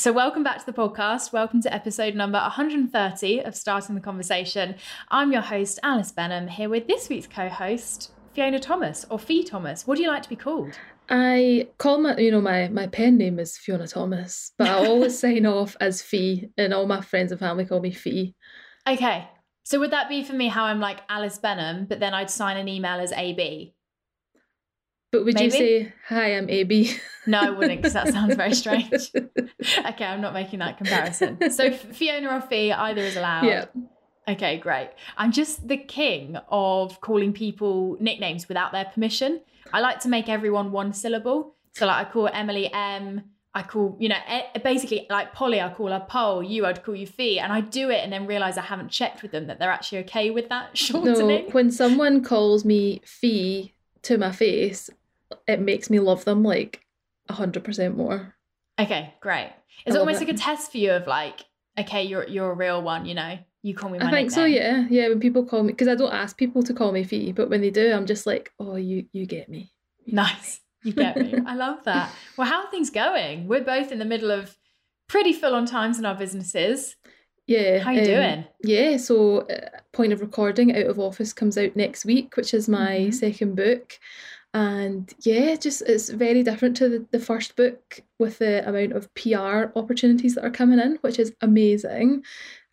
So, welcome back to the podcast. Welcome to episode number 130 of Starting the Conversation. I'm your host, Alice Benham, here with this week's co host, Fiona Thomas, or Fee Thomas. What do you like to be called? I call my, you know, my my pen name is Fiona Thomas, but I always sign off as Fee, and all my friends and family call me Fee. Okay. So, would that be for me how I'm like Alice Benham, but then I'd sign an email as AB? But would Maybe? you say, Hi, I'm AB? No, I wouldn't, because that sounds very strange. okay, I'm not making that comparison. So, Fiona or Fee, either is allowed. yeah. Okay, great. I'm just the king of calling people nicknames without their permission. I like to make everyone one syllable. So, like, I call Emily M. I call, you know, e- basically like Polly, I call her Pole. You, I'd call you Fee. And I do it and then realize I haven't checked with them that they're actually okay with that shortening. No, when someone calls me Fee to my face, it makes me love them like a hundred percent more. Okay, great. It's almost it. like a test for you of like, okay, you're you're a real one, you know. You call me my I think so, yeah. Yeah, when people call me because I don't ask people to call me Fee, but when they do, I'm just like, Oh, you you get me. You get me." Nice. You get me. I love that. Well, how are things going? We're both in the middle of pretty full on times in our businesses. Yeah. How you um, doing? Yeah, so uh, point of recording, Out of Office comes out next week, which is my Mhm. second book. And yeah, just it's very different to the, the first book with the amount of PR opportunities that are coming in, which is amazing.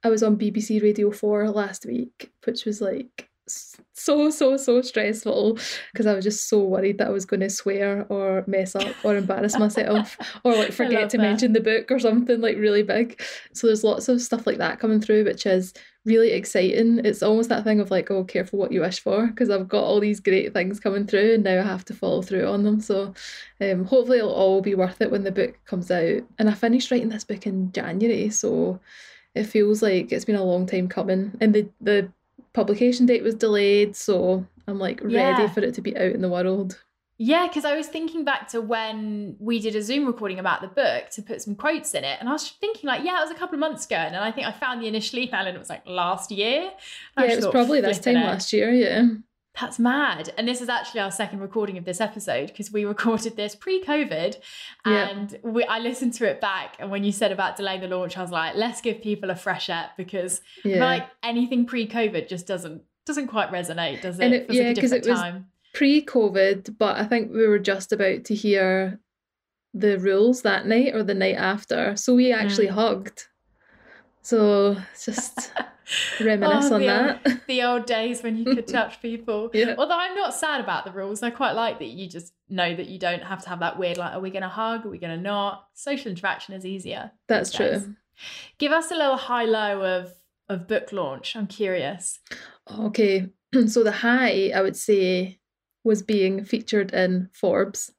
I was on BBC Radio 4 last week, which was like so, so, so stressful because I was just so worried that I was going to swear or mess up or embarrass myself or like forget to that. mention the book or something like really big. So there's lots of stuff like that coming through, which is really exciting. It's almost that thing of like, oh, careful what you wish for, because I've got all these great things coming through and now I have to follow through on them. So um, hopefully it'll all be worth it when the book comes out. And I finished writing this book in January, so it feels like it's been a long time coming. And the, the publication date was delayed, so I'm like ready Yeah. for it to be out in the world. Yeah, because I was thinking back to when we did a Zoom recording about the book to put some quotes in it. And I was thinking, like, yeah, it was a couple of months ago. And then I think I found the initial email and it was like last year. Yeah, just it was probably this time it. last year, yeah. That's mad. And this is actually our second recording of this episode because we recorded this pre COVID Yeah. and we, I listened to it back. And when you said about delaying the launch, I was like, let's give people a fresh ep because Yeah. like anything pre COVID just doesn't doesn't quite resonate, does it? And it- yeah, like a 'cause it was- time. pre-COVID, but I think we were just about to hear the rules that night or the night after. So we actually Mm. hugged. So just reminisce Oh, on that. Old, the old days when you could touch people. Yeah. Although I'm not sad about the rules. I quite like that you just know that you don't have to have that weird, like, are we going to hug? Are we going to not? Social interaction is easier. That's days. true. Give us a little high low of of book launch. I'm curious. Okay. So the high, I would say, was being featured in Forbes.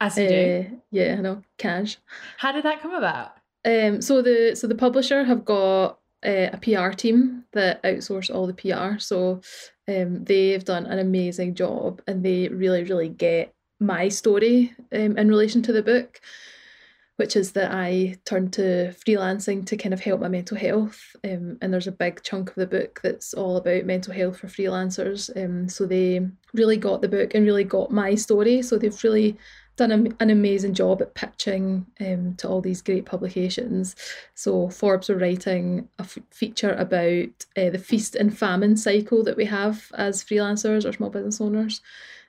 As you do. Uh, yeah, I know, cash. How did that come about? Um, so the so the publisher have got uh, a PR team that outsource all the PR. So um, they've done an amazing job, and they really really get my story um, in relation to the book, which is that I turned to freelancing to kind of help my mental health. Um, and there's a big chunk of the book that's all about mental health for freelancers. Um, so they really got the book and really got my story. So they've really done a, an amazing job at pitching um, to all these great publications. So Forbes were writing a f- feature about uh, the feast and famine cycle that we have as freelancers or small business owners.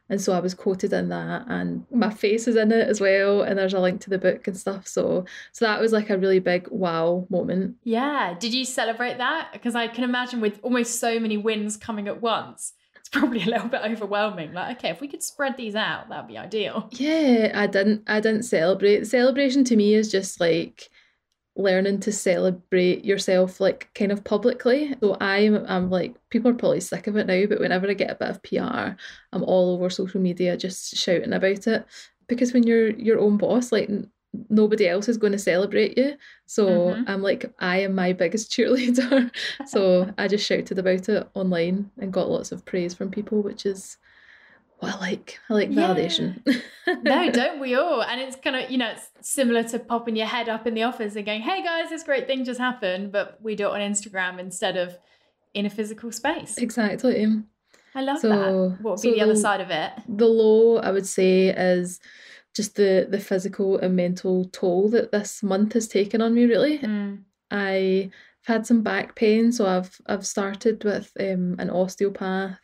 And so I was quoted in that, and my face is in it as well. And there's a link to the book and stuff. So, so that was like a really big wow moment. Yeah. Did you celebrate that? Because I can imagine with almost so many wins coming at once, it's probably a little bit overwhelming. Like, okay, if we could spread these out, that'd be ideal. Yeah, I didn't. I didn't celebrate. Celebration to me is just like learning to celebrate yourself, like kind of publicly. So I'm, I'm like, people are probably sick of it now, but whenever I get a bit of PR, I'm all over social media just shouting about it. Because when you're your own boss, like nobody else is going to celebrate you. So Mhm. I'm like, I am my biggest cheerleader. so I just shouted about it online and got lots of praise from people, which is what I like. I like Yeah. validation. no, don't we all? And it's kind of, you know, it's similar to popping your head up in the office and going, hey guys, this great thing just happened, but we do it on Instagram instead of in a physical space. Exactly. I love So- that. What would be so the other side of it? The low, I would say, is just the the physical and mental toll that this month has taken on me really. Mm. I've had some back pain, so I've I've started with um, an osteopath.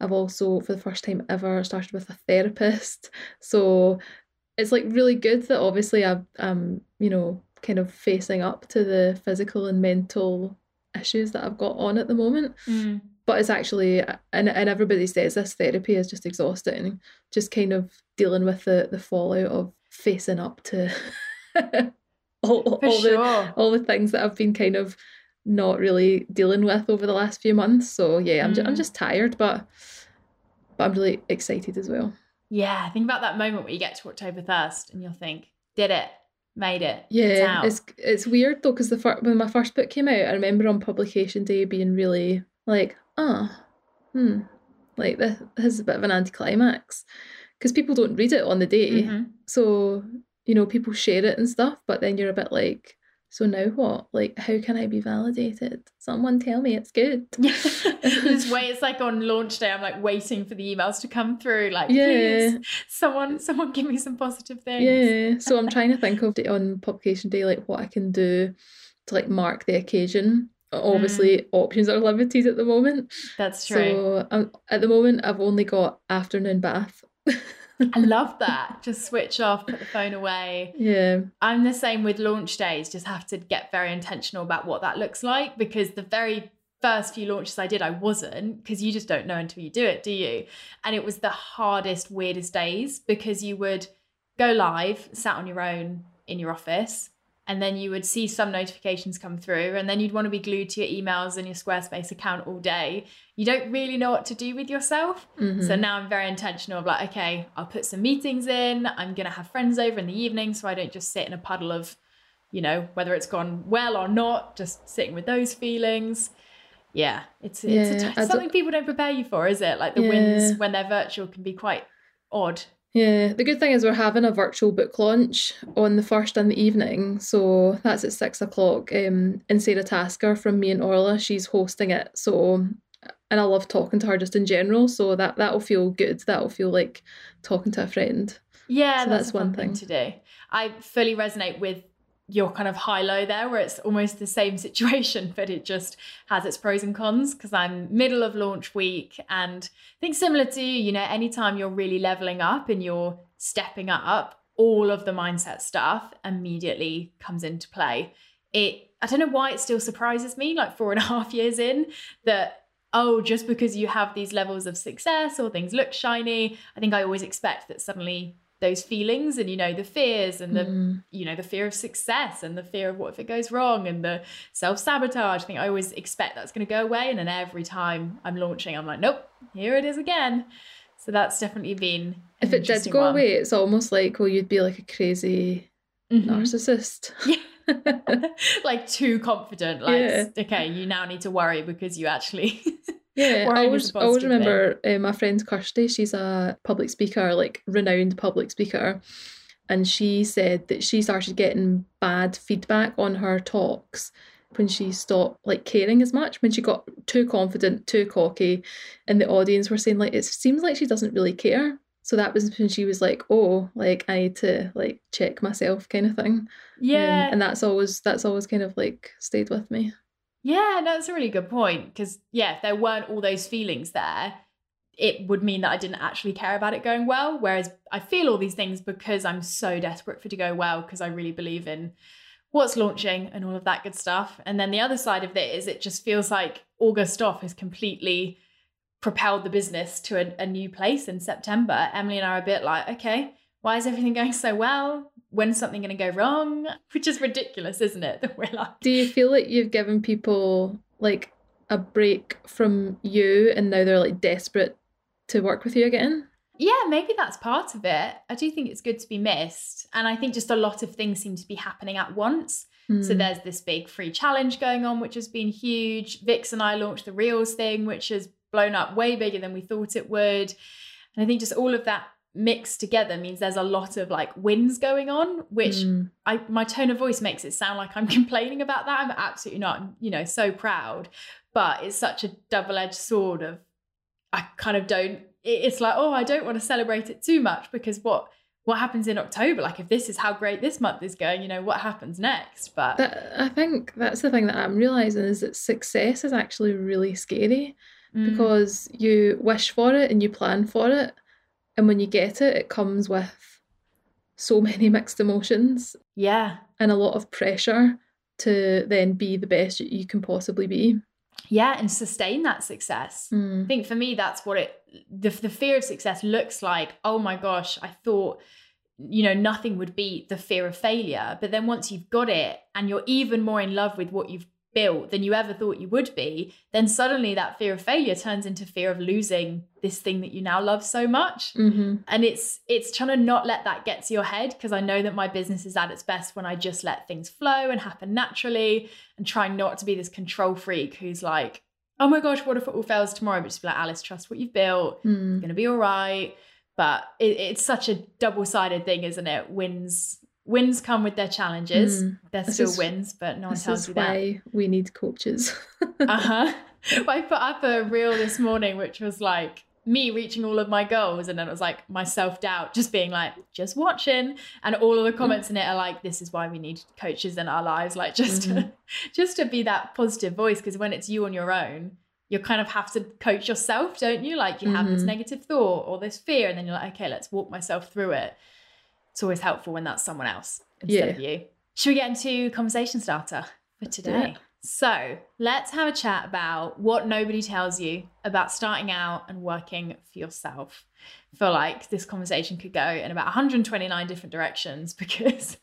I've also, for the first time ever, started with a therapist. So it's like really good that obviously I've um you know kind of facing up to the physical and mental issues that I've got on at the moment. Mm. But it's actually and and everybody says this therapy is just exhausting. Just kind of dealing with the the fallout of facing up to all, For all the all the things that I've been kind of not really dealing with over the last few months. So yeah, I'm, ju- I'm Mm. just tired, but but I'm really excited as well. Yeah, think about that moment where you get to October first and you'll think, did it, made it, it's Yeah, out. it's it's weird though because the fir- when my first book came out, I remember on publication day being really like, ah, hmm, like this, this is a bit of an anticlimax because people don't read it on the day, Mhm. so you know people share it and stuff, but then you're a bit like, so now what? Like, how can I be validated? Someone tell me it's good. Just way It's like on launch day. I'm like waiting for the emails to come through. Like, Yeah. please, someone, someone, give me some positive things. Yeah, so I'm trying to think of the, on publication day like what I can do to like mark the occasion. Obviously, options are limited at the moment. That's true. So um, at the moment, I've only got afternoon bath. I love that. Just switch off, put the phone away. yeah, I'm the same with launch days. Just have to get very intentional about what that looks like because the very first few launches I did, I wasn't because you just don't know until you do it, do you? And it was the hardest, weirdest days because you would go live, sat on your own in your office, and then you would see some notifications come through, and then you'd want to be glued to your emails and your Squarespace account all day. You don't really know what to do with yourself. mhm. So now I'm very intentional of like, okay, I'll put some meetings in. I'm gonna have friends over in the evening, so I don't just sit in a puddle of, you know, whether it's gone well or not, just sitting with those feelings. Yeah, it's it's, a Yeah, t- I don't- something people don't prepare you for, is it? Like the Yeah. wins when they're virtual can be quite odd. Yeah. The good thing is we're having a virtual book launch on the first in the evening, so that's at six o'clock. Um, and Sarah Tasker from Me and Orla, she's hosting it. So, and I love talking to her just in general. So that that'll feel good. That'll feel like talking to a friend. Yeah, So that's, that's one thing thing. to do. I fully resonate with your kind of high low there, where it's almost the same situation, but it just has its pros and cons. Because I'm middle of launch week, and I think similar to you, you know, anytime you're really leveling up and you're stepping up, all of the mindset stuff immediately comes into play. It, I don't know why it still surprises me, like four and a half years in, that oh, just because you have these levels of success or things look shiny, I think I always expect that suddenly those feelings and you know the fears and the Mm. you know the fear of success and the fear of what if it goes wrong and the self-sabotage I think I always expect that's going to go away and then every time I'm launching I'm like nope here it is again so that's definitely been If it did go one. away, it's almost like, well, you'd be like a crazy Mhm. narcissist. like too confident like Yeah. okay you now need to worry because you actually Yeah, I always, I always remember uh, my friend Kirsty. She's a public speaker, like renowned public speaker, and she said that she started getting bad feedback on her talks when she stopped like caring as much. When she got too confident, too cocky, and the audience were saying like, "It seems like she doesn't really care." So that was when she was like, "Oh, like I need to like check myself," kind of thing. Um, yeah and that's always that's always kind of like stayed with me. Yeah, that's a really good point. Because, yeah, if there weren't all those feelings there, it would mean that I didn't actually care about it going well. Whereas I feel all these things because I'm so desperate for it to go well, because I really believe in what's launching and all of that good stuff. And then the other side of it is it just feels like August off has completely propelled the business to a, a new place in September. Emily and I are a bit like, okay, why is everything going so well? When's something going to go wrong? Which is ridiculous, isn't it? That we're like, Do you feel like you've given people like a break from you and now they're like desperate to work with you again? Yeah, maybe that's part of it. I do think it's good to be missed. And I think just a lot of things seem to be happening at once. So Mm. there's this big free challenge going on, which has been huge. Vix and I launched the Reels thing, which has blown up way bigger than we thought it would. And I think just all of that mixed together means there's a lot of like wins going on, which Mm. I my tone of voice makes it sound like I'm complaining about that. I'm absolutely not. I'm, you know, so proud. But it's such a double-edged sword of I kind of don't it's like, oh, I don't want to celebrate it too much because what what happens in October? Like, if this is how great this month is going, you know, what happens next? But that, I think that's the thing that I'm realizing is that success is actually really scary mm. because you wish for it and you plan for it. And when you get it, it comes with so many mixed emotions. Yeah. And a lot of pressure to then be the best you can possibly be. Yeah, and sustain that success. Mm. I think for me, that's what it, the, the fear of success looks like. Oh my gosh, I thought, you know, nothing would beat the fear of failure. But then once you've got it and you're even more in love with what you've built than you ever thought you would be, then suddenly that fear of failure turns into fear of losing this thing that you now love so much. Mm-hmm. And it's it's trying to not let that get to your head because I know that my business is at its best when I just let things flow and happen naturally and trying not to be this control freak who's like, oh my gosh, what if it all fails tomorrow? But just be like, Alice, trust what you've built. Mm. It's gonna be all right. But it, it's such a double-sided thing, isn't it? Wins wins come with their challenges. Mm. They're this still is, wins, but no one tells you that. why we need coaches. uh-huh. I put up a reel this morning which was like me reaching all of my goals and then it was like my self-doubt just being like just watching and all of the comments in it are like this is why we need coaches in our lives like just mm-hmm. to, just to be that positive voice because when it's you on your own you kind of have to coach yourself don't you like you have mm-hmm. this negative thought or this fear and then you're like okay let's walk myself through it it's always helpful when that's someone else instead yeah. of you. Should we get into conversation starter for today? So let's have a chat about what nobody tells you about starting out and working for yourself. I feel like this conversation could go in about 129 different directions because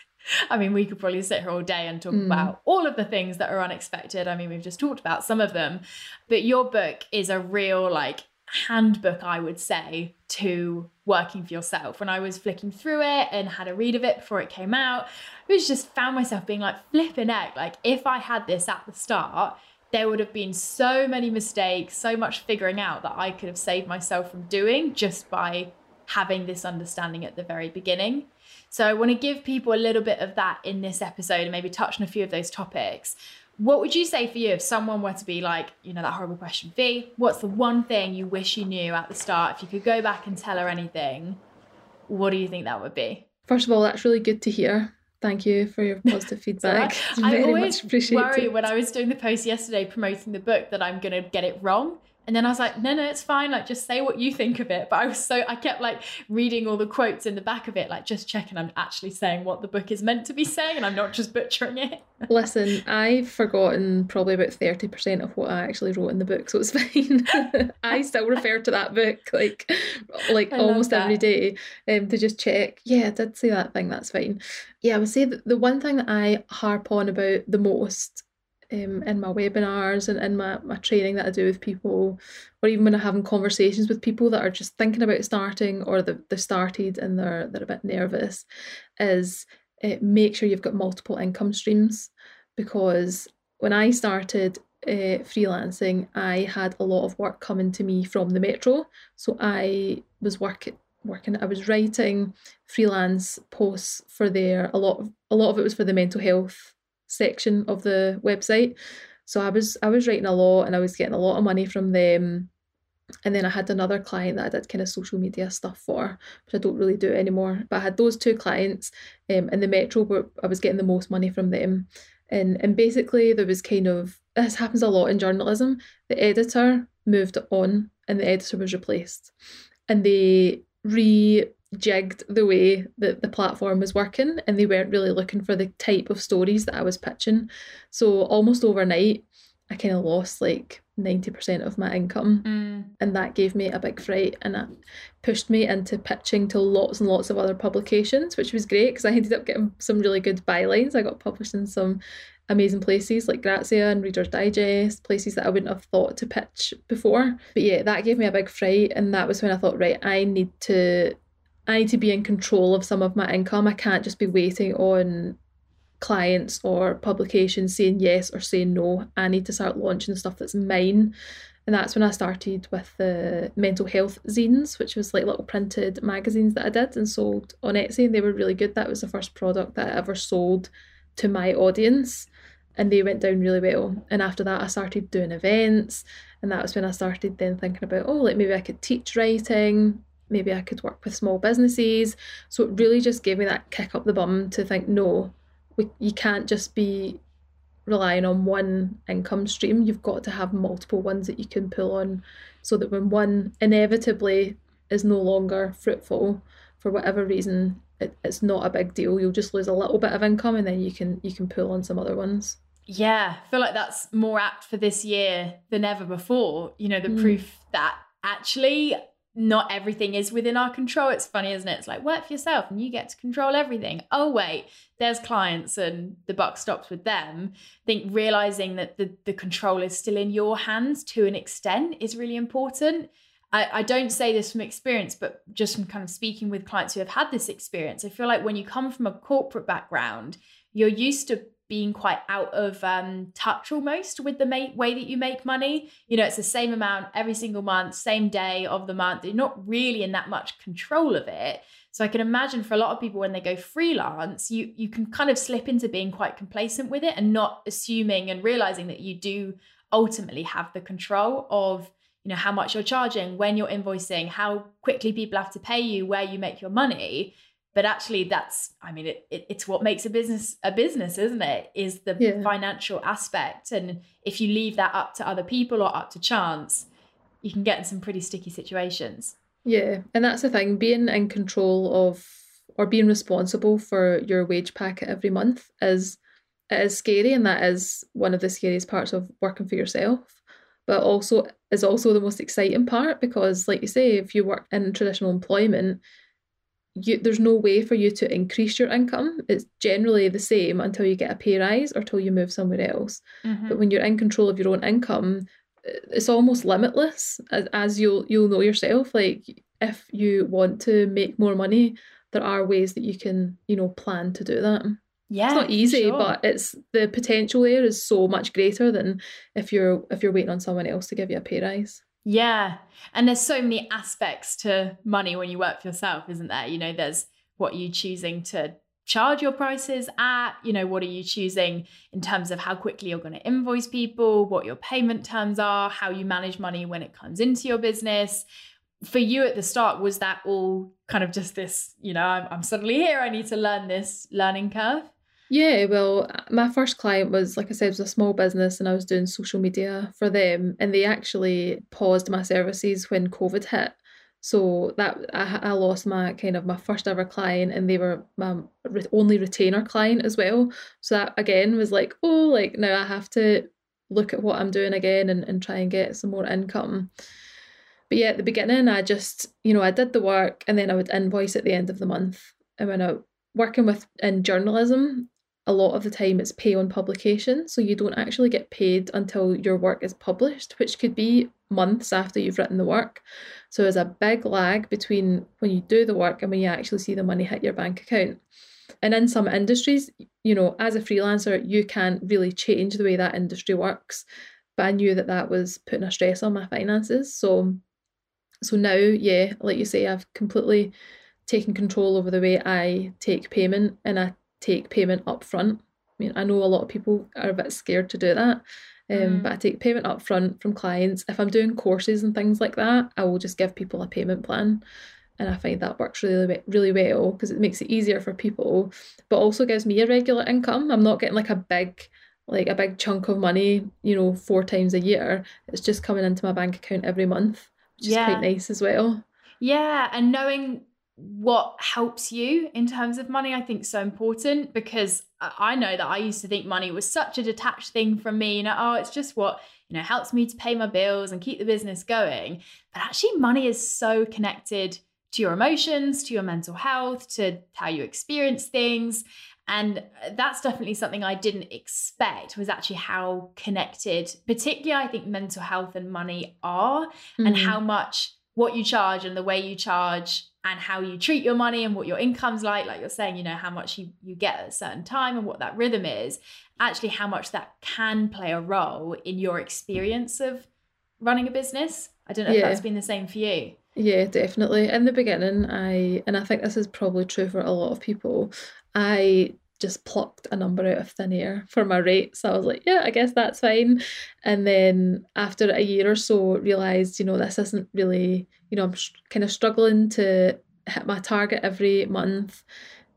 I mean, we could probably sit here all day and talk mm. about all of the things that are unexpected. I mean, we've just talked about some of them, but your book is a real like handbook, I would say, to working for yourself. When I was flicking through it and had a read of it before it came out, I was just found myself being like flipping egg. Like if I had this at the start, there would have been so many mistakes, so much figuring out that I could have saved myself from doing just by having this understanding at the very beginning. So I want to give people a little bit of that in this episode and maybe touch on a few of those topics. What would you say for you if someone were to be like, you know, that horrible question, Fee, what's the one thing you wish you knew at the start? If you could go back and tell her anything, what do you think that would be? First of all, that's really good to hear. Thank you for your positive feedback. I always worry when I was doing the post yesterday promoting the book that I'm going to get it wrong. And then I was like, no, no, it's fine. Like, just say what you think of it. But I was so, I kept like reading all the quotes in the back of it, like just checking I'm actually saying what the book is meant to be saying and I'm not just butchering it. Listen, I've forgotten probably about 30% of what I actually wrote in the book, so it's fine. I still refer to that book like like almost every day um, to just check. Yeah, I did say that thing, that's fine. Yeah, I would say that the one thing that I harp on about the most um, in my webinars and in my, my training that I do with people, or even when I'm having conversations with people that are just thinking about starting or they've, they've started and they're, they're a bit nervous, is uh, make sure you've got multiple income streams. Because when I started uh, freelancing, I had a lot of work coming to me from the Metro. So I was working working i was writing freelance posts for there a lot of a lot of it was for the mental health section of the website. So I was I was writing a lot and I was getting a lot of money from them. And then I had another client that I did kind of social media stuff for, which I don't really do anymore. But I had those two clients, um, and the Metro where I was getting the most money from them. And and basically there was kind of this happens a lot in journalism. The editor moved on and the editor was replaced. And they re jigged the way that the platform was working and they weren't really looking for the type of stories that I was pitching. So almost overnight, I kind of lost like 90% of my income. Mm. And that gave me a big fright and that pushed me into pitching to lots and lots of other publications, which was great because I ended up getting some really good bylines. I got published in some amazing places like Grazia and Reader's Digest, places that I wouldn't have thought to pitch before. But yeah, that gave me a big fright. And that was when I thought, right, I need to I need to be in control of some of my income. I can't just be waiting on clients or publications saying yes or saying no. I need to start launching stuff that's mine. And that's when I started with the mental health zines, which was like little printed magazines that I did and sold on Etsy. And they were really good. That was the first product that I ever sold to my audience. And they went down really well. And after that, I started doing events. And that was when I started then thinking about, oh, like maybe I could teach writing maybe I could work with small businesses. So it really just gave me that kick up the bum to think, no, we, you can't just be relying on one income stream. You've got to have multiple ones that you can pull on so that when one inevitably is no longer fruitful for whatever reason, it, it's not a big deal. You'll just lose a little bit of income and then you can you can pull on some other ones. Yeah, I feel like that's more apt for this year than ever before. You know, the mm. proof that actually not everything is within our control. It's funny, isn't it? It's like work for yourself and you get to control everything. Oh, wait, there's clients and the buck stops with them. I think realizing that the, the control is still in your hands to an extent is really important. I, I don't say this from experience, but just from kind of speaking with clients who have had this experience, I feel like when you come from a corporate background, you're used to being quite out of um, touch almost with the way that you make money. You know, it's the same amount every single month, same day of the month. You're not really in that much control of it. So I can imagine for a lot of people when they go freelance, you you can kind of slip into being quite complacent with it and not assuming and realizing that you do ultimately have the control of you know how much you're charging when you're invoicing how quickly people have to pay you where you make your money but actually that's i mean it, it, it's what makes a business a business isn't it? Is the yeah. financial aspect. And if you leave that up to other people or up to chance you can get in some pretty sticky situations. Yeah and that's the thing being in control of or being responsible for your wage packet every month is it is scary and that is one of the scariest parts of working for yourself. But also is also the most exciting part because like you say if you work in traditional employment you, there's no way for you to increase your income. It's generally the same until you get a pay rise or till you move somewhere else. Mm-hmm. But when you're in control of your own income, it's almost limitless as, as you'll you'll know yourself. Like if you want to make more money, there are ways that you can, you know, plan to do that. Yeah, it's not easy, sure. but it's the potential there is so much greater than if you're if you're waiting on someone else to give you a pay rise. Yeah. And there's so many aspects to money when you work for yourself, isn't there? You know, there's what you choosing to charge your prices at, you know, what are you choosing in terms of how quickly you're going to invoice people, what your payment terms are, how you manage money when it comes into your business. For you at the start, was that all kind of just this, you know, I'm, I'm suddenly here, I need to learn this learning curve? Yeah, well, my first client was, like I said, was a small business and I was doing social media for them. And they actually paused my services when COVID hit. So that I, I lost my kind of my first ever client and they were my only retainer client as well. So that again was like, oh, like now I have to look at what I'm doing again and, and try and get some more income. But yeah, at the beginning, I just, you know, I did the work and then I would invoice at the end of the month. And when I working with in journalism, a lot of the time it's pay on publication, so you don't actually get paid until your work is published, which could be months after you've written the work. So there's a big lag between when you do the work and when you actually see the money hit your bank account. And in some industries, you know, as a freelancer, you can't really change the way that industry works. But I knew that that was putting a stress on my finances. So, so now, yeah, like you say, I've completely taken control over the way I take payment, and I take payment up front. I mean, I know a lot of people are a bit scared to do that, um, mm. but I take payment up front from clients. If I'm doing courses and things like that, I will just give people a payment plan. And I find that works really, really well because it makes it easier for people, but also gives me a regular income. I'm not getting like a big, like a big chunk of money, you know, four times a year. It's just coming into my bank account every month, which yeah. is quite nice as well. Yeah, and knowing what helps you in terms of money i think so important because i know that i used to think money was such a detached thing from me you know oh it's just what you know helps me to pay my bills and keep the business going but actually money is so connected to your emotions to your mental health to how you experience things and that's definitely something i didn't expect was actually how connected particularly i think mental health and money are mm-hmm. and how much what you charge and the way you charge and how you treat your money and what your income's like like you're saying you know how much you, you get at a certain time and what that rhythm is actually how much that can play a role in your experience of running a business i don't know yeah. if that's been the same for you yeah definitely in the beginning i and i think this is probably true for a lot of people i just plucked a number out of thin air for my rate. So I was like, yeah, I guess that's fine. And then after a year or so, realized, you know, this isn't really, you know, I'm kind of struggling to hit my target every month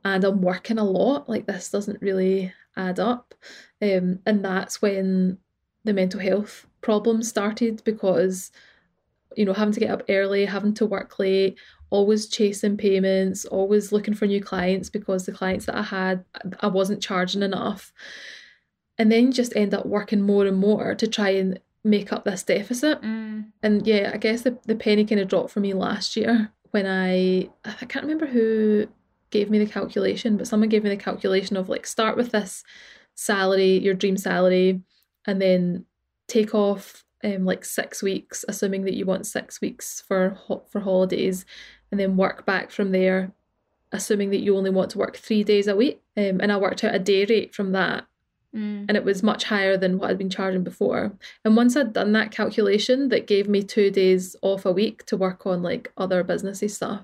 and I'm working a lot. Like this doesn't really add up. Um, and that's when the mental health problems started because, you know, having to get up early, having to work late, always chasing payments, always looking for new clients because the clients that I had, I wasn't charging enough. And then just end up working more and more to try and make up this deficit. Mm. And yeah, I guess the, the penny kind of dropped for me last year when I, I can't remember who gave me the calculation, but someone gave me the calculation of like start with this salary, your dream salary, and then take off um, like six weeks, assuming that you want six weeks for for holidays, and then work back from there, assuming that you only want to work three days a week. Um, and I worked out a day rate from that. Mm. And it was much higher than what I'd been charging before. And once I'd done that calculation, that gave me two days off a week to work on like other businessy stuff.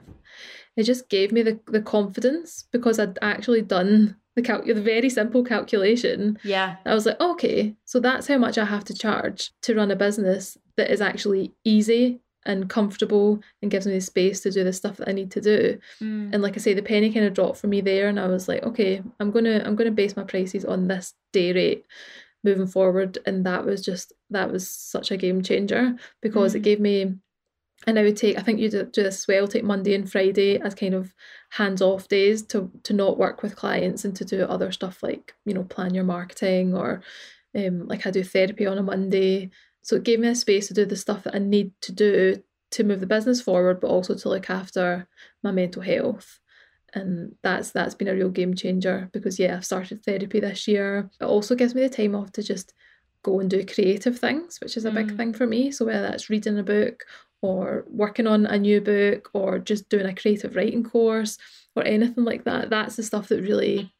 It just gave me the, the confidence because I'd actually done the cal- the very simple calculation. Yeah. I was like, okay, so that's how much I have to charge to run a business that is actually easy and comfortable and gives me the space to do the stuff that I need to do. Mm. And like I say, the penny kind of dropped for me there, and I was like, okay, I'm gonna I'm gonna base my prices on this day rate moving forward. And that was just that was such a game changer because it Mm. gave me. And I would take, I think you do, do this as well, take Monday and Friday as kind of hands off days to to not work with clients and to do other stuff like, you know, plan your marketing or um, like I do therapy on a Monday. So it gave me a space to do the stuff that I need to do to move the business forward, but also to look after my mental health. And that's that's been a real game changer because yeah, I've started therapy this year. It also gives me the time off to just go and do creative things, which is a big Mm. thing for me. So whether that's reading a book or working on a new book or just doing a creative writing course or anything like that, that's the stuff that really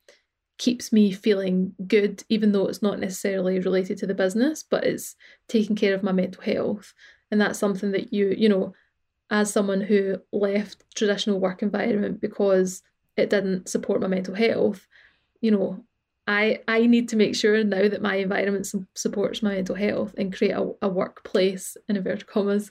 keeps me feeling good, even though it's not necessarily related to the business, but it's taking care of my mental health. And that's something that you, you know, as someone who left traditional work environment because it didn't support my mental health, you know, I I need to make sure now that my environment su- supports my mental health and create a, a workplace in inverted commas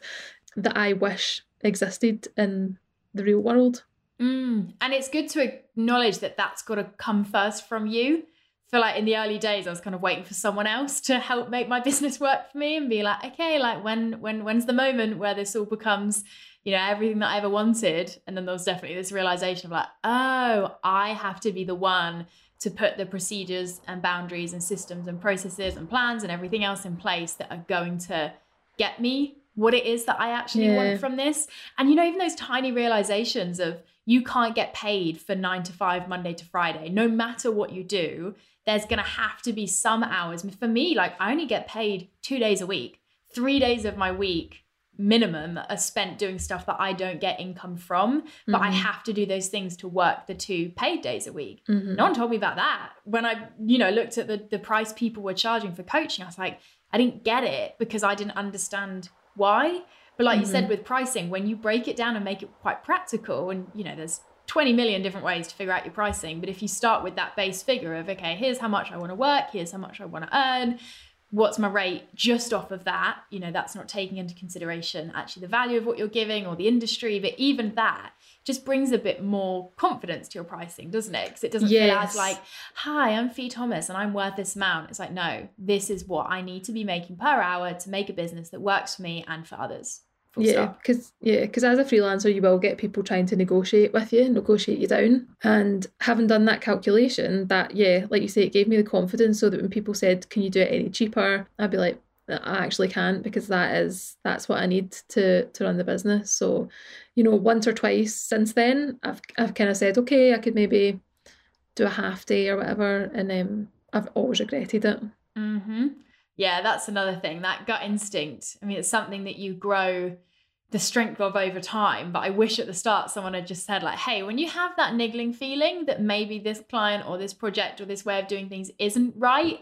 that I wish existed in the real world. Mm. And it's good to acknowledge that that's got to come first from you. I feel like in the early days, I was kind of waiting for someone else to help make my business work for me and be like, okay, like when when when's the moment where this all becomes, you know, everything that I ever wanted? And then there was definitely this realization of like, oh, I have to be the one to put the procedures and boundaries and systems and processes and plans and everything else in place that are going to get me what it is that I actually Yeah. want from this. And you know, even those tiny realizations of you can't get paid for nine to five, Monday to Friday, no matter what you do, there's going to have to be some hours. For me, like I only get paid two days a week, three days of my week minimum are spent doing stuff that I don't get income from, but I Mhm. have to do those things to work the two paid days a week. Mhm. No one told me about that. When I, you know, looked at the, the price people were charging for coaching, I was like, I didn't get it because I didn't understand why. But like you said mm-hmm. with pricing, when you break it down and make it quite practical, and you know, there's 20 million different ways to figure out your pricing. But if you start with that base figure of, okay, here's how much I want to work, here's how much I want to earn, what's my rate just off of that, you know, that's not taking into consideration actually the value of what you're giving or the industry, but even that just brings a bit more confidence to your pricing, doesn't it? Because it doesn't feel as like, hi, I'm Fee Thomas and I'm worth this amount. It's like, no, this is what I need to be making per hour to make a business that works for me and for others. Full Yeah, because yeah, because as a freelancer, you will get people trying to negotiate with you, negotiate you down. And having done that calculation, that yeah, like you say, it gave me the confidence so that when people said, "Can you do it any cheaper?" I'd be like, "I actually can't because that is that's what I need to to run the business." So, you know, once or twice since then, I've I've kind of said, "Okay, I could maybe do a half day or whatever," and um, I've always regretted it. hmm Yeah, that's another thing. That gut instinct. I mean, it's something that you grow the strength of over time. But I wish at the start someone had just said, like, hey, when you have that niggling feeling that maybe this client or this project or this way of doing things isn't right,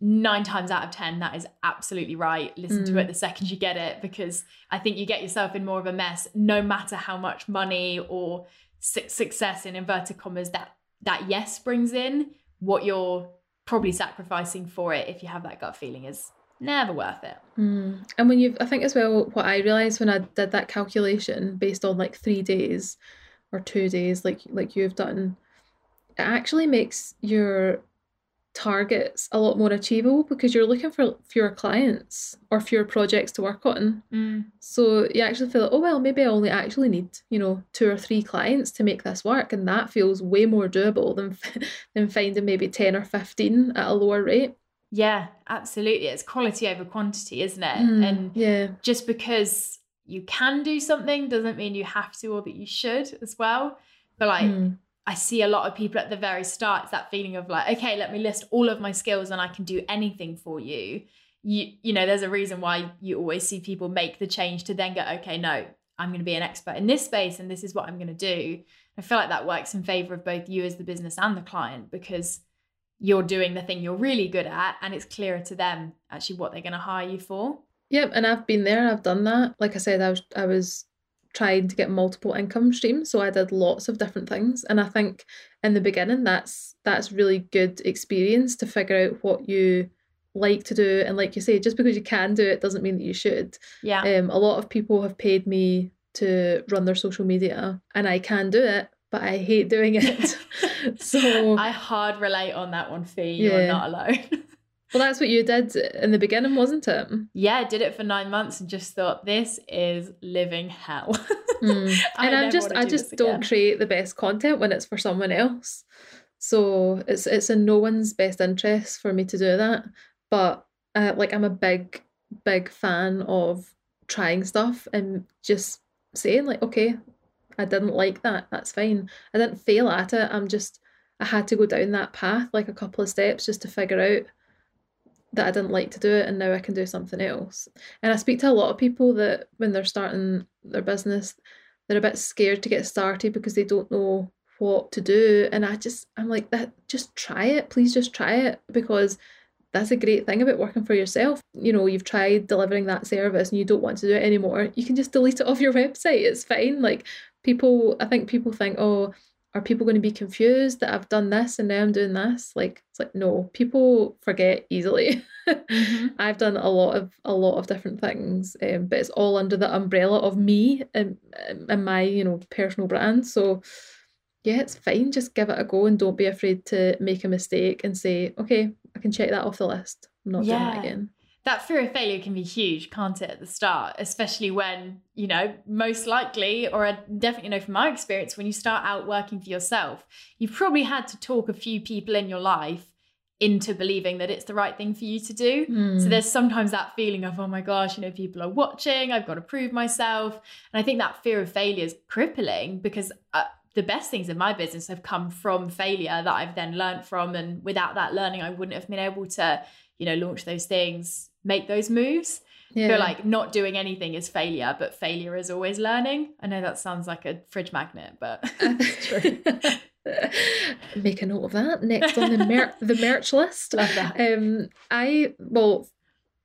nine times out of 10, that is absolutely right. Listen to Mm. it the second you get it, because I think you get yourself in more of a mess, no matter how much money or su- success in inverted commas that that yes brings in what you're probably sacrificing for it if you have that gut feeling is never worth it. Mm. And when you've, I think as well, what I realized when I did that calculation based on like three days or two days, like like you've done, it actually makes your targets a lot more achievable because you're looking for fewer clients or fewer projects to work on. Mm. So you actually feel, like, oh well, maybe I only actually need you know two or three clients to make this work, and that feels way more doable than than finding maybe ten or fifteen at a lower rate. Yeah, absolutely. It's quality over quantity, isn't it? Mm, and yeah, just because you can do something doesn't mean you have to or that you should as well. But like Mm. I see a lot of people at the very start, it's that feeling of like, okay, let me list all of my skills and I can do anything for you. You you know, there's a reason why you always see people make the change to then go, okay, no, I'm going to be an expert in this space and this is what I'm going to do. I feel like that works in favor of both you as the business and the client because you're doing the thing you're really good at and it's clearer to them actually what they're going to hire you for. Yep, and I've been there. I've done that. Like I said, I was I was trying to get multiple income streams, so I did lots of different things. And I think in the beginning, that's that's really good experience to figure out what you like to do. And like you say, just because you can do it doesn't mean that you should. Yeah. Um, a lot of people have paid me to run their social media, and I can do it, but I hate doing it. so I hard relate on that one, Fee. You're Yeah. not alone. well, that's what you did in the beginning, wasn't it? yeah, I did it for nine months and just thought this is living hell. Mm. And I'm just I do just this don't create the best content when it's for someone else. So it's it's in no one's best interest for me to do that. But uh, like I'm a big big fan of trying stuff and just saying like okay, I didn't like that. That's fine. I didn't fail at it. I'm just I had to go down that path like a couple of steps just to figure out that I didn't like to do it and now I can do something else. And I speak to a lot of people that when they're starting their business, they're a bit scared to get started because they don't know what to do. And I just, I'm like, that just try it. Please just try it because that's a great thing about working for yourself. You know, you've tried delivering that service and you don't want to do it anymore. You can just delete it off your website. It's fine. Like people, I think people think, oh, are people going to be confused that I've done this and now I'm doing this? Like, it's like, no, people forget easily. Mhm. I've done a lot of a lot of different things, um, but it's all under the umbrella of me and, and my you know personal brand. So yeah, it's fine. Just give it a go and don't be afraid to make a mistake and say, okay, I can check that off the list. I'm not doing that again. That fear of failure can be huge, can't it, at the start? Especially when, you know, most likely, or I definitely know from my experience, when you start out working for yourself, you've probably had to talk a few people in your life into believing that it's the right thing for you to do. So Mm. there's sometimes that feeling of, oh my gosh, you know, people are watching, I've got to prove myself. And I think that fear of failure is crippling because uh, the best things in my business have come from failure that I've then learned from. And without that learning, I wouldn't have been able to, you know, launch those things, make those moves. Yeah. feel like not doing anything is failure, but failure is always learning. I know that sounds like a fridge magnet, but true. Make a note of that. Next on the mer- the merch list. Love that. Um, I well,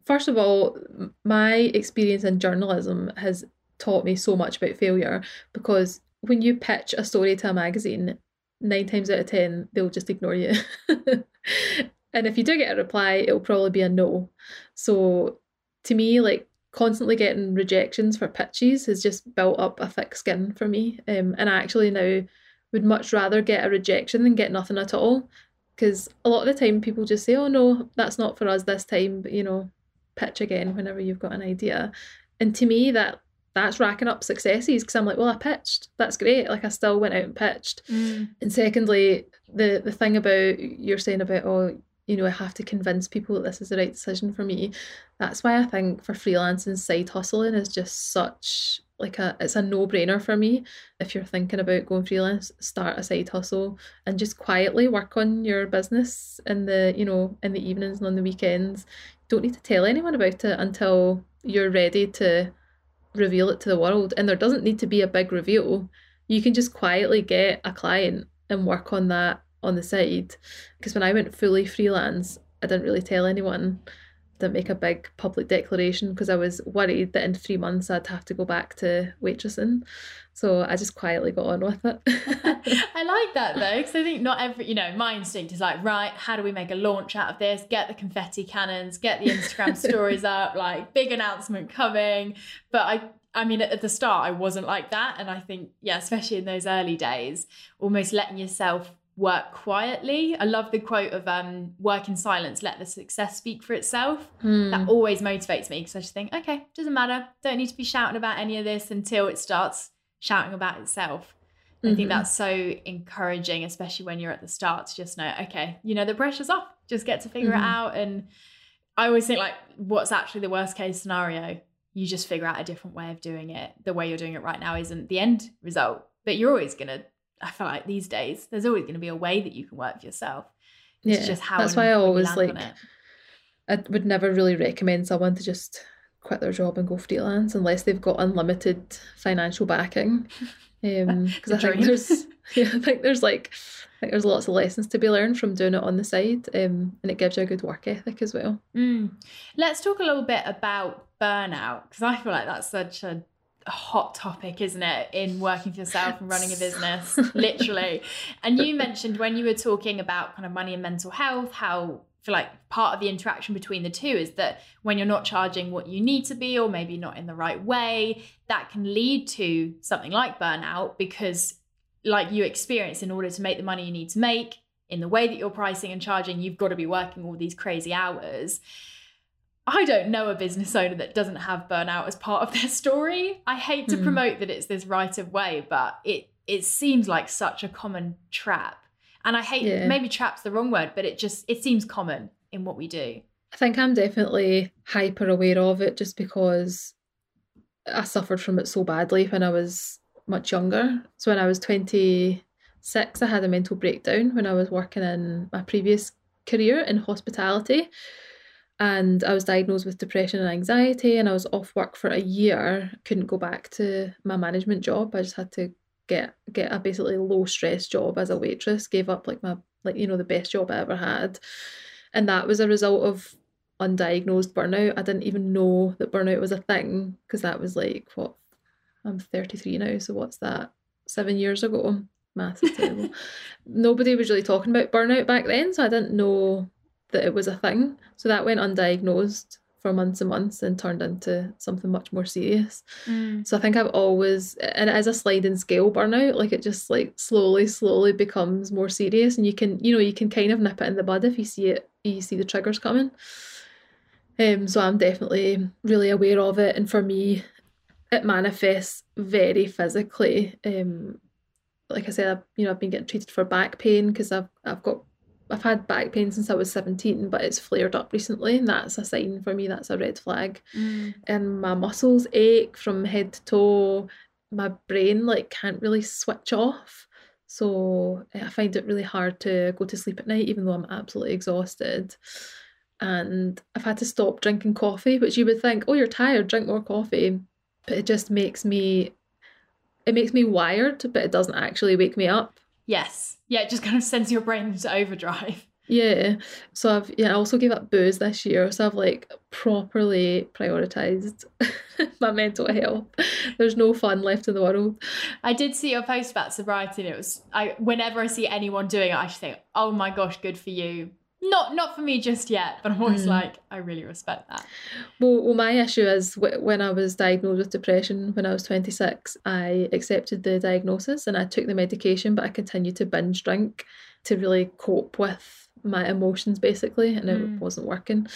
first of all, my experience in journalism has taught me so much about failure because when you pitch a story to a magazine, nine times out of ten they'll just ignore you, and if you do get a reply, it'll probably be a no. So, to me, like constantly getting rejections for pitches has just built up a thick skin for me. Um, and I actually now would much rather get a rejection than get nothing at all. Because a lot of the time people just say, oh no, that's not for us this time, but you know, pitch again whenever you've got an idea. And to me, that that's racking up successes because I'm like, well, I pitched. That's great. Like I still went out and pitched. Mm. And secondly, the the thing about you're saying about oh, you know, I have to convince people that this is the right decision for me. That's why I think for freelancing, side hustling is just such like a it's a no brainer for me. If you're thinking about going freelance, start a side hustle and just quietly work on your business in the you know in the evenings and on the weekends. Don't need to tell anyone about it until you're ready to reveal it to the world. And there doesn't need to be a big reveal. You can just quietly get a client and work on that on the side. Because when I went fully freelance, I didn't really tell anyone. didn't make a big public declaration because I was worried that in three months I'd have to go back to waitressing. So I just quietly got on with it. I like that though, because I think not every, you know, my instinct is like, right, how do we make a launch out of this? Get the confetti cannons, get the Instagram stories up, like big announcement coming. But I, I mean, at the start, I wasn't like that. And I think, yeah, especially in those early days, almost letting yourself work quietly. I love the quote of um, work in silence, let the success speak for itself. Hmm. That always motivates me because I just think, okay, doesn't matter. Don't need to be shouting about any of this until it starts shouting about itself. I think Mhm. that's so encouraging, especially when you're at the start, to just know, okay, you know, the pressure's off. Just get to figure Mhm. it out. And I always think, like, what's actually the worst case scenario? You just figure out a different way of doing it. The way you're doing it right now isn't the end result, but you're always going to, I feel like these days, there's always going to be a way that you can work for yourself. It's Yeah, just how that's why I always like. I would never really recommend someone to just quit their job and go freelance unless they've got unlimited financial backing. Um, because The I think there's yeah, I think there's like I think there's lots of lessons to be learned from doing it on the side. Um, and it gives you a good work ethic as well. Mm. Let's talk a little bit about burnout because I feel like that's such a hot topic, isn't it, in working for yourself and running a business, literally. And you mentioned when you were talking about kind of money and mental health, how feel like part of the interaction between the two is that when you're not charging what you need to be, or maybe not in the right way, that can lead to something like burnout because, like you experience, in order to make the money you need to make, in the way that you're pricing and charging, you've got to be working all these crazy hours. I don't know a business owner that doesn't have burnout as part of their story. I hate to Hmm. promote that it's this right of way, but it it seems like such a common trap. And I hate Yeah. maybe trap's the wrong word, but it just it seems common in what we do. I think I'm definitely hyper aware of it just because I suffered from it so badly when I was much younger. So when I was 26, I had a mental breakdown when I was working in my previous career in hospitality. And I was diagnosed with depression and anxiety, and I was off work for a year. Couldn't go back to my management job. I just had to get get a basically low stress job as a waitress. Gave up like my like you know the best job I ever had, and that was a result of undiagnosed burnout. I didn't even know that burnout was a thing because that was like what I'm 33 now, so what's that? Seven years ago. Maths is terrible. Nobody was really talking about burnout back then, so I didn't know that it was a thing. So that went undiagnosed for months and months and turned into something much more serious. So I think I've always, and it is a sliding scale burnout. Like it just like slowly, slowly becomes more serious, and you can, you know, you can kind of nip it in the bud if you see it, you see the triggers coming. Um, so I'm definitely really aware of it, and for me, it manifests very physically. Um, like I said, I've, you know, I've been getting treated for back pain because I've I've got I've had back pain since I was 17, but it's flared up recently, and that's a sign for me. That's a red flag Mm. and my muscles ache from head to toe. My brain like can't really switch off. So I find it really hard to go to sleep at night, even though I'm absolutely exhausted. And I've had to stop drinking coffee, which you would think, oh, you're tired, drink more coffee. But it just makes me, it makes me wired, but it doesn't actually wake me up. Yes. Yeah, it just kind of sends your brain into overdrive. Yeah. So I've yeah, I also gave up booze this year. So I've like properly prioritized my mental health. There's no fun left in the world. I did see your post about sobriety, and it was I. Whenever I see anyone doing it, I just think, "Oh my gosh, good for you." Not not for me just yet, but I'm always Mm. like, I really respect that. Well, well, my issue is wh- when I was diagnosed with depression when I was 26, I accepted the diagnosis and I took the medication, but I continued to binge drink to really cope with my emotions basically, and Mm. it wasn't working.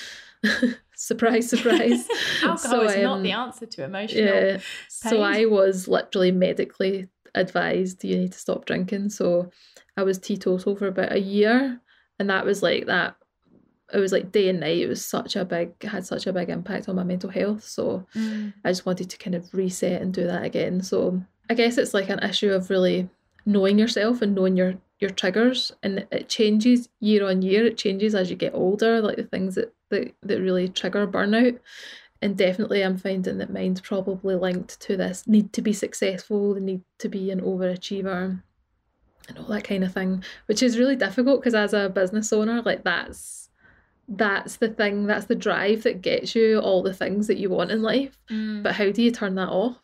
surprise, surprise. Alcohol So, is not um, the answer to emotional. Yeah. So. I was literally medically advised you need to stop drinking. So I was teetotal for about a year, and that was like that. It was like day and night. It was such a big had such a big impact on my mental health. So Mm. I just wanted to kind of reset and do that again. So I guess it's like an issue of really knowing yourself and knowing your your triggers and it changes year on year. It changes as you get older, like the things that that, that really trigger burnout. And definitely I'm finding that mine's probably linked to this need to be successful, the need to be an overachiever and all that kind of thing, which is really difficult because as a business owner, like that's that's the thing, that's the drive that gets you all the things that you want in life. Mm. But how do you turn that off?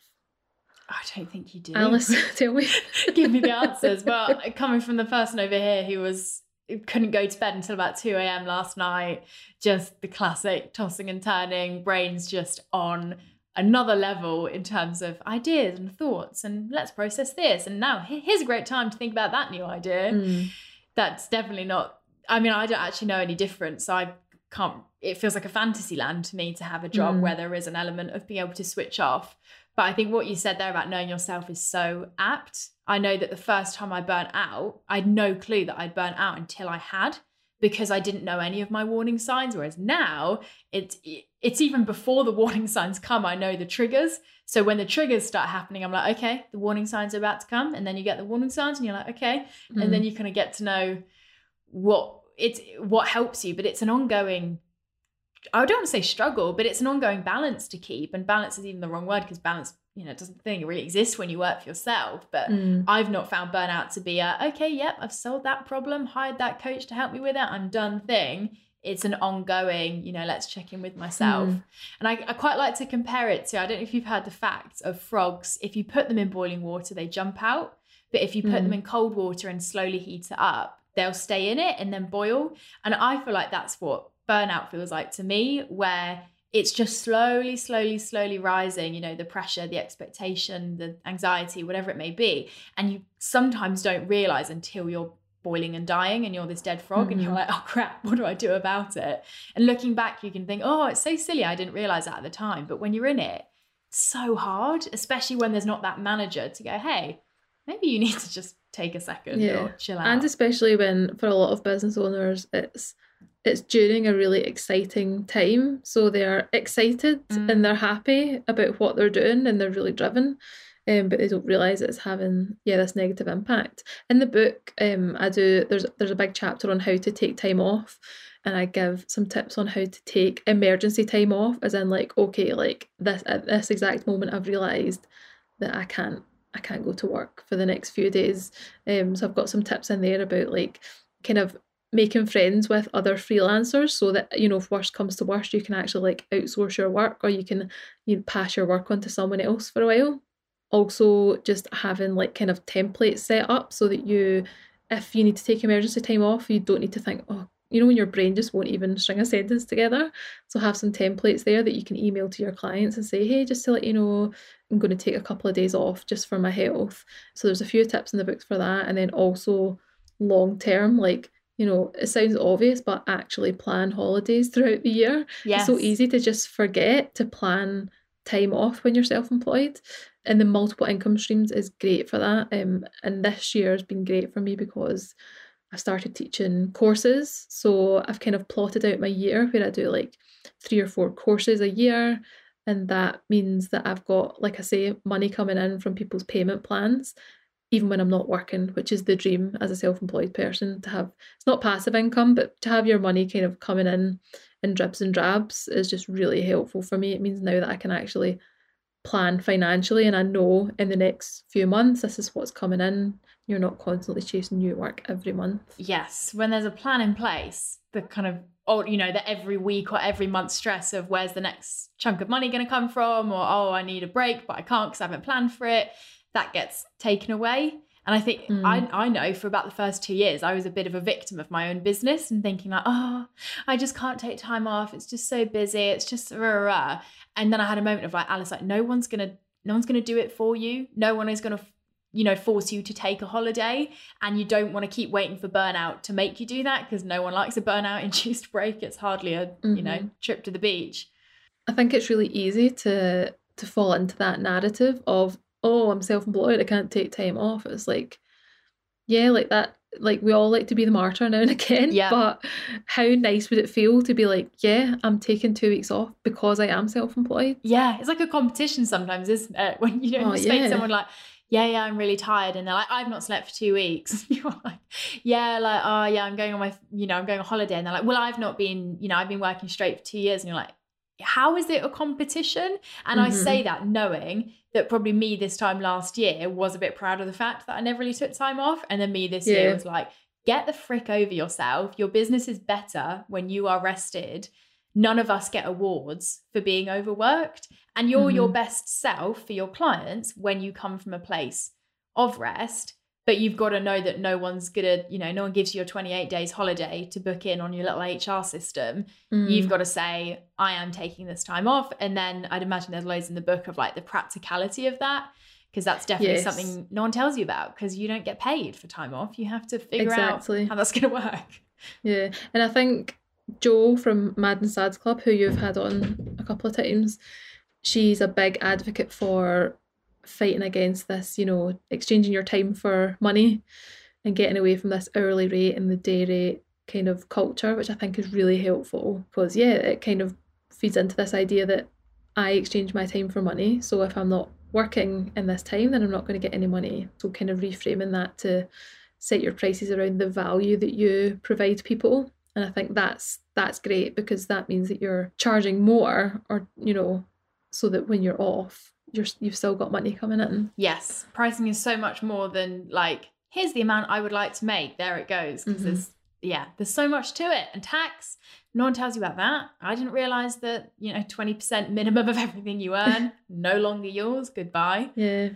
I don't think you do. Alice, tell me. give me the answers. Well, coming from the person over here who was couldn't go to bed until about 2 a.m. last night, just the classic tossing and turning, brains just on another level in terms of ideas and thoughts and let's process this. And now here's a great time to think about that new idea. Mm. that's definitely not i mean i don't actually know any difference so i can't it feels like a fantasy land to me to have a job Mm. where there is an element of being able to switch off. But i think what you said there about knowing yourself is so apt. I know that the first time i burnt out i had no clue that i'd burnt out until i had because i didn't know any of my warning signs whereas now it's it's even before the warning signs come i know the triggers. So when the triggers start happening i'm like okay the warning signs are about to come. And then you get the warning signs and you're like okay. Mm. and then you kind of get to know what it's what helps you. But it's an ongoing i don't want to say struggle but it's an ongoing balance to keep. And balance is even the wrong word because balance you know it doesn't think it really exists when you work for yourself but Mm. I've not found burnout to be a okay, yep, I've solved that problem, hired that coach to help me with it, I'm done thing. It's an ongoing, you know, let's check in with myself. Mm. And I, I quite like to compare it to I don't know if you've heard the fact of frogs. If you put them in boiling water, they jump out. But if you put them Mm. in cold water and slowly heat it up, they'll stay in it and then boil. And I feel like that's what burnout feels like to me, where it's just slowly, slowly, slowly rising, you know, the pressure, the expectation, the anxiety, whatever it may be. And you sometimes don't realize until you're boiling and dying and you're this dead frog and you're Mhm. like, oh crap, what do I do about it? And looking back, you can think, oh, it's so silly. I didn't realize that at the time. But when you're in it, it's so hard, especially when there's not that manager to go, hey, maybe you need to just take a second Yeah. or chill out. And especially when for a lot of business owners it's it's during a really exciting time. So they're excited Mm. and they're happy about what they're doing and they're really driven. Um, but they don't realise it's having yeah this negative impact. In the book, um, I do there's there's a big chapter on how to take time off, and I give some tips on how to take emergency time off, as in like okay, like this at this exact moment I've realised that I can't I can't go to work for the next few days. Um, so I've got some tips in there about like kind of making friends with other freelancers so that you know if worst comes to worst you can actually like outsource your work or you can you know, pass your work on to someone else for a while. Also just having like kind of templates set up so that you if you need to take emergency time off you don't need to think oh you know when your brain just won't even string a sentence together. So have some templates there that you can email to your clients and say hey just to let you know i'm going to take a couple of days off just for my health. So there's a few tips in the books for that. And then also long term like you know it sounds obvious but actually plan holidays throughout the year yes. it's so easy to just forget to plan time off when you're self-employed and the multiple income streams is great for that um, and this year has been great for me because I started teaching courses so I've kind of plotted out my year where I do like three or four courses a year and that means that I've got like I say money coming in from people's payment plans even when I'm not working which is the dream as a self-employed person to have it's not passive income but to have your money kind of coming in in dribs and drabs is just really helpful for me. It means now that I can actually plan financially and I know in the next few months this is what's coming in. You're not constantly chasing new work every month. yes, when there's a plan in place, the kind of oh, you know, the every week or every month stress of where's the next chunk of money going to come from, or oh, I need a break, but I can't because I haven't planned for it. That gets taken away. And I think Mm. I I know for about the first two years I was a bit of a victim of my own business and thinking like, oh, I just can't take time off. It's just so busy. It's just rah, rah. And then I had a moment of like, Alice, like no one's gonna no one's gonna do it for you. No one is gonna you know force you to take a holiday and you don't want to keep waiting for burnout to make you do that because no one likes a burnout induced break it's hardly a you know Mhm. trip to the beach I think it's really easy to to fall into that narrative of, oh, I'm self-employed, I can't take time off. It's like, yeah, like that like we all like to be the martyr now and again. Yeah. But how nice would it feel to be like, yeah, I'm taking two weeks off because I am self-employed? yeah it's like a competition sometimes isn't it when you know Oh, yeah. someone like yeah yeah i'm really tired and they're like i've not slept for two weeks you're like yeah like oh yeah i'm going on my you know i'm going on holiday and they're like well i've not been you know i've been working straight for two years and you're like how is it a competition and i Mhm. say that knowing that probably me this time last year was a bit proud of the fact that i never really took time off and then me this year was like get the frick over yourself. Your business is better when you are rested. None of us get awards for being overworked. And you're your Mhm. best self for your clients when you come from a place of rest. But you've got to know that no one's gonna, you know, no one gives you a 28 days holiday to book in on your little HR system. You've Mm. got to say, I am taking this time off. And then I'd imagine there's loads in the book of like the practicality of that. Because that's definitely Yes. something no one tells you about because you don't get paid for time off. You have to figure Exactly. out how that's going to work. Yeah, and I think Jo from Mad and Sads Club, who you've had on a couple of times, she's a big advocate for fighting against this, you know, exchanging your time for money and getting away from this hourly rate and the day rate kind of culture, which I think is really helpful because, yeah, it kind of feeds into this idea that I exchange my time for money. So if I'm not working in this time, then I'm not going to get any money. So kind of reframing that to set your prices around the value that you provide people. And I think that's that's great because that means that you're charging more or you know, so that when you're off, you're you've still got money coming in. Yes, pricing is so much more than like, here's the amount I would like to make. There it goes. Because Mhm. there's, yeah, there's so much to it. And tax, no one tells you about that. I didn't realize that, you know, 20% minimum of everything you earn, no longer yours. Goodbye. Yeah.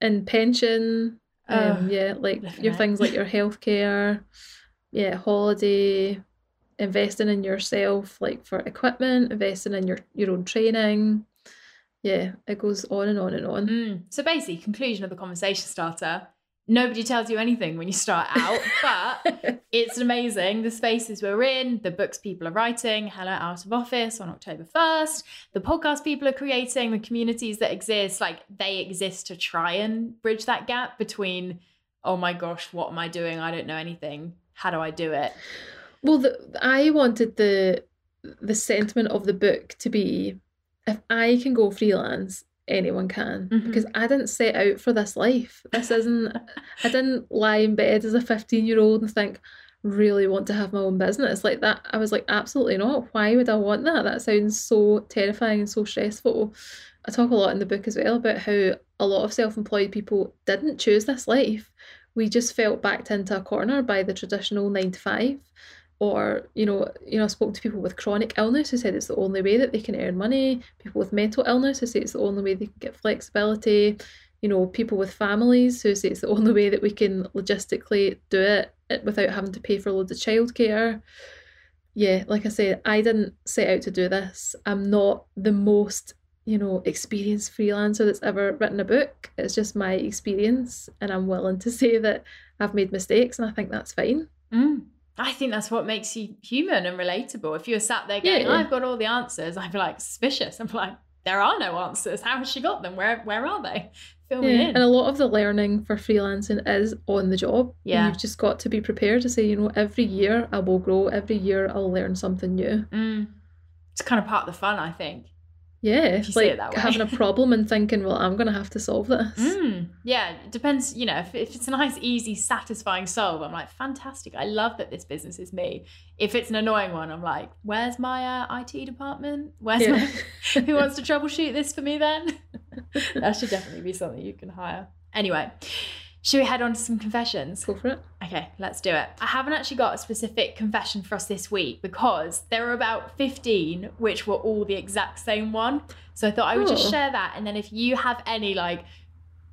And pension, um, yeah, like your it. things like your healthcare, yeah, holiday, investing in yourself, like for equipment, investing in your your own training. Yeah, it goes on and on and on. Mm. So basically, conclusion of the conversation starter. Nobody tells you anything when you start out, but it's amazing. The spaces we're in, the books people are writing, Hello Out of Office on October 1st, the podcast people are creating, the communities that exist, like they exist to try and bridge that gap between, oh my gosh, what am I doing? I don't know anything. How do I do it? Well, the, I wanted the the sentiment of the book to be if I can go freelance, anyone can. Mhm. Because I didn't set out for this life. This isn't. I didn't lie in bed as a fifteen year old and think really want to have my own business like that. I was like, absolutely not. Why would I want that? That sounds so terrifying and so stressful. I talk a lot in the book as well about how a lot of self employed people didn't choose this life. We just felt backed into a corner by the traditional nine to five or you know you know I spoke to people with chronic illness who said it's the only way that they can earn money. People with mental illness who say it's the only way they can get flexibility. You know people with families who say it's the only way that we can logistically do it without having to pay for loads of childcare. Yeah like I said I didn't set out to do this. I'm not the most you know experienced freelancer that's ever written a book. It's just my experience and I'm willing to say that I've made mistakes and I think that's fine. Mm. I think that's what makes you human and relatable. If you're sat there going, Yeah. I've got all the answers, I'd be like suspicious. I'm like, there are no answers. How has she got them? Where where are they? Fill me in. and a lot of the learning for freelancing is on the job. and Yeah. you've just got to be prepared to say, you know, every year I will grow, every year I'll learn something new. Mm. It's kind of part of the fun, I think. Yeah, If you say it like having a problem and thinking, well, I'm going to have to solve this. Mm. Yeah, it depends. You know, if, if it's a nice, easy, satisfying solve, I'm like, fantastic. I love that this business is me. If it's an annoying one, I'm like, where's my uh, IT department? Where's Yeah. my who wants to troubleshoot this for me then? that should definitely be something you can hire. Anyway, should we head on to some confessions? Go for it. Okay, let's do it. I haven't actually got a specific confession for us this week because there were about 15 which were all the exact same one. So I thought I would just Oh. share that. And then if you have any like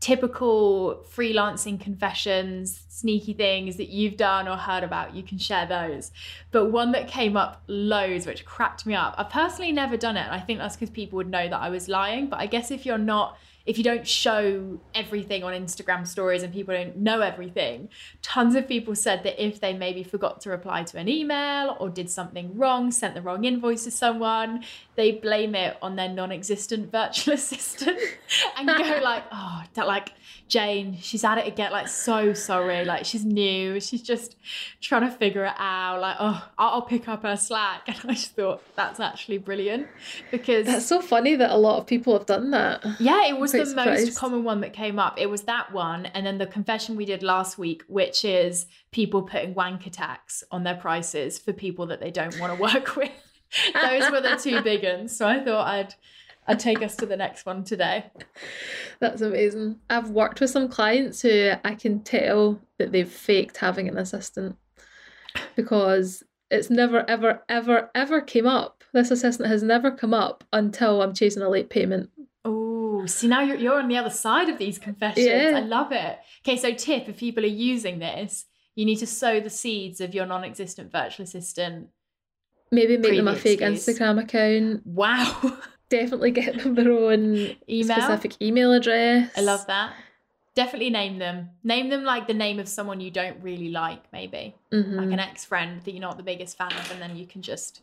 typical freelancing confessions, sneaky things that you've done or heard about, you can share those. But one that came up loads, which cracked me up. I've personally never done it. And I think that's because people would know that I was lying. But I guess if you're not, if you don't show everything on Instagram stories and people don't know everything, tons of people said that if they maybe forgot to reply to an email or did something wrong, sent the wrong invoice to someone, they blame it on their non-existent virtual assistant and go like, oh, that like Jane, she's at it again. Like, so sorry. Like, she's new. She's just trying to figure it out. Like, oh, I'll pick up her slack. And I just thought that's actually brilliant because That's so funny that a lot of people have done that. yeah, it was the most common one that came up. It was that one, and then the confession we did last week, which is people putting wank attacks on their prices for people that they don't want to work with. Those were the two big ones. So I thought I'd I'd take us to the next one today. That's amazing. I've worked with some clients who I can tell that they've faked having an assistant because it's never, ever, ever, ever came up. This assistant has never come up until I'm chasing a late payment. See now you're you're on the other side of these confessions. Yeah. I love it. Okay, so tip if people are using this, you need to sow the seeds of your non-existent virtual assistant. Maybe make them a fake excuse. Instagram account. Wow. Definitely get them their own Email. specific email address. I love that. Definitely name them. Name them like the name of someone you don't really like, maybe. Mhm. Like an ex-friend that you're not the biggest fan of, and then you can just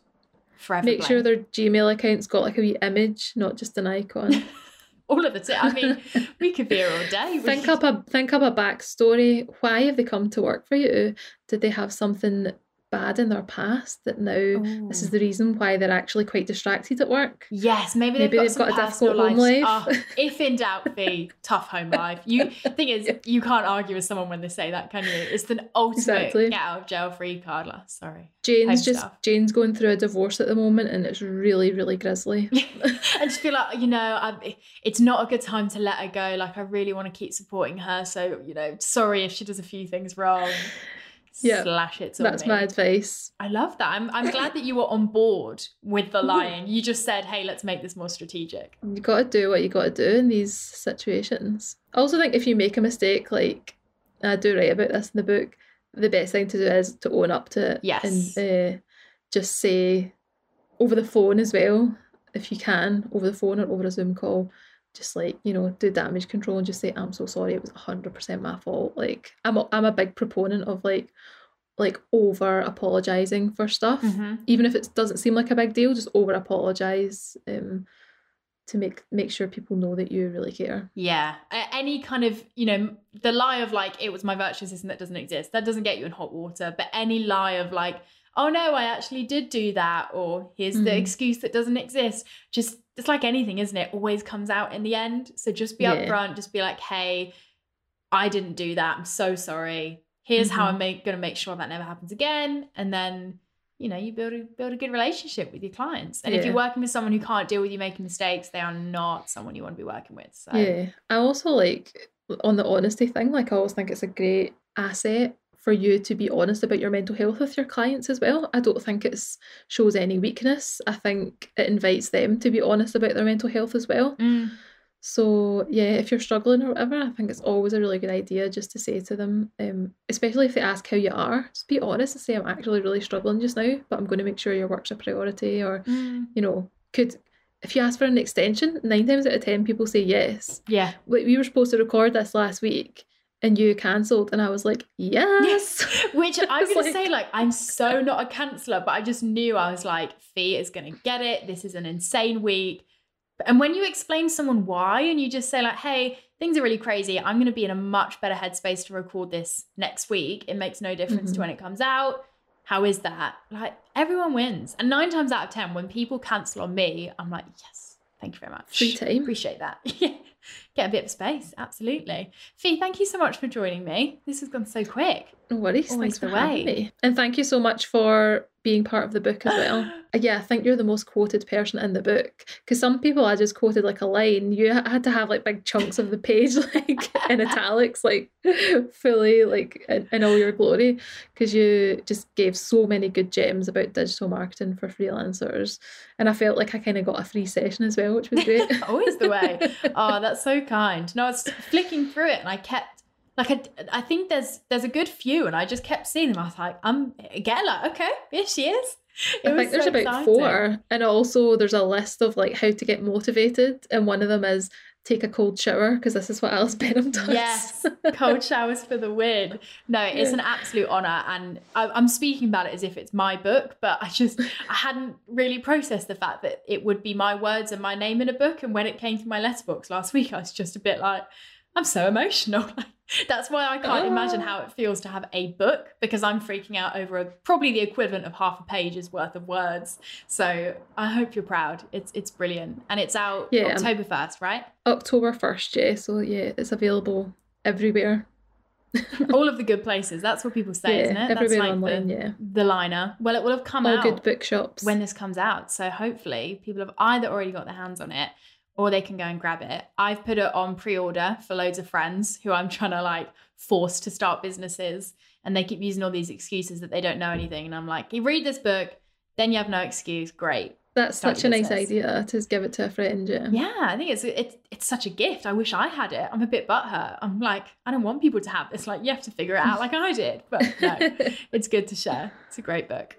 forever Make sure their Gmail account's got like a wee image, not just an icon. all of the time. I mean, we could be here all day. Think up a think up a backstory. Why have they come to work for you? Did they have something bad in their past that now this is the oh. reason why they're actually quite distracted at work? Yes, maybe, Maybe they've they've got, got some a difficult home life. Oh, if in doubt, the tough home life. You thing is, you can't argue with someone when they say that, can you? It's the ultimate Exactly. get out of jail free card. Sorry, Jane's just stuff. Jane's going through a divorce at the moment and it's really, really grisly. I just feel like you know, I, it's not a good time to let her go. Like, I really want to keep supporting her. So you know, sorry if she does a few things wrong. Yeah, slash it. To That's me. my advice. I love that. I'm I'm glad that you were on board with the lying. You just said, "Hey, let's make this more strategic." You gotta do what you gotta do in these situations. I also think if you make a mistake, like I do write about this in the book, the best thing to do is to own up to it Yes. and uh, just say over the phone as well, if you can, over the phone or over a Zoom call, just like you know, do damage control and just say I'm so sorry, it was hundred percent my fault. Like I'm a, I'm a big proponent of like like over apologizing for stuff Mhm. even if it doesn't seem like a big deal, just over apologize um, to make make sure people know that you really care. Yeah. Any kind of, you know, the lie of like, it was my virtual assistant that doesn't exist, that doesn't get you in hot water. But any lie of like, oh no, I actually did do that, or here's the Mhm. excuse that doesn't exist, just, it's like anything, isn't it? Always comes out in the end. So just be Yeah. upfront, just be like, hey, I didn't do that. I'm so sorry. Here's how I'm make, gonna make sure that never happens again. And then, you know, you build a build a good relationship with your clients. And if you're working with someone who can't deal with you making mistakes, they are not someone you want to be working with. So Yeah, I also like on the honesty thing. Like I always think it's a great asset for you to be honest about your mental health with your clients as well. I don't think it shows any weakness. I think it invites them to be honest about their mental health as well. Mm. So yeah, if you're struggling or whatever, I think it's always a really good idea just to say to them, um, especially if they ask how you are, just be honest and say I'm actually really struggling just now, but I'm going to make sure your work's a priority. Or Mm. you know, could if you ask for an extension, nine times out of ten people say yes. Yeah. Like we were supposed to record this last week, and you cancelled, and I was like, yes. Which I'm gonna like- say, like, I'm so not a canceller, but I just knew I was like, Fee is gonna get it. This is an insane week. And when you explain to someone why, and you just say, like, hey, things are really crazy. I'm gonna be in a much better headspace to record this next week. It makes no difference Mhm. to when it comes out. How is that? Like, everyone wins. And nine times out of ten, when people cancel on me, I'm like, yes, thank you very much. Free time. Appreciate that. Get a bit of space. Absolutely. Fee, thank you so much for joining me. This has gone so quick. No worries. Always Thanks for the way. And thank you so much for being part of the book as well. Uh, yeah, I think you're the most quoted person in the book because some people I just quoted like a line. You had to have like big chunks of the page like in italics, like fully like in, in all your glory because you just gave so many good gems about digital marketing for freelancers. And I felt like I kind of got a free session as well, which was great. Always the way. Oh, that's so kind. No, I was flicking through it and I kept like I, I think there's there's a good few and I just kept seeing them. I was like, I'm again like, okay, here she is. It I think there's so about exciting. four, and also there's a list of like how to get motivated, and one of them is take a cold shower because this is what Alice Benham does. Yes, cold showers for the win. No, it's Yeah. an absolute honor, and I, I'm speaking about it as if it's my book. But I just I hadn't really processed the fact that it would be my words and my name in a book. And when it came to my letterbox last week, I was just a bit like, I'm so emotional. That's why I can't imagine Ah. how it feels to have a book because I'm freaking out over a, probably the equivalent of half a page's worth of words. So I hope you're proud. It's it's brilliant, and it's out Yeah, October first, right? October first, yeah. So yeah, it's available everywhere. all of the good places. That's what people say, yeah, isn't it? That's everywhere like online. the, yeah, the liner. Well, it will have come all out good bookshops. when this comes out. So hopefully people have either already got their hands on it or they can go and grab it. I've put it on pre-order for loads of friends who I'm trying to like force to start businesses and they keep using all these excuses that they don't know anything and I'm like, you read this book, then you have no excuse. Great. That's Start such a nice idea to give it to a friend. Yeah. Yeah, I think it's it's it's such a gift. I wish I had it. I'm a bit butthurt. I'm like, I don't want people to have this. Like, you have to figure it out like I did. But no, it's good to share. It's a great book.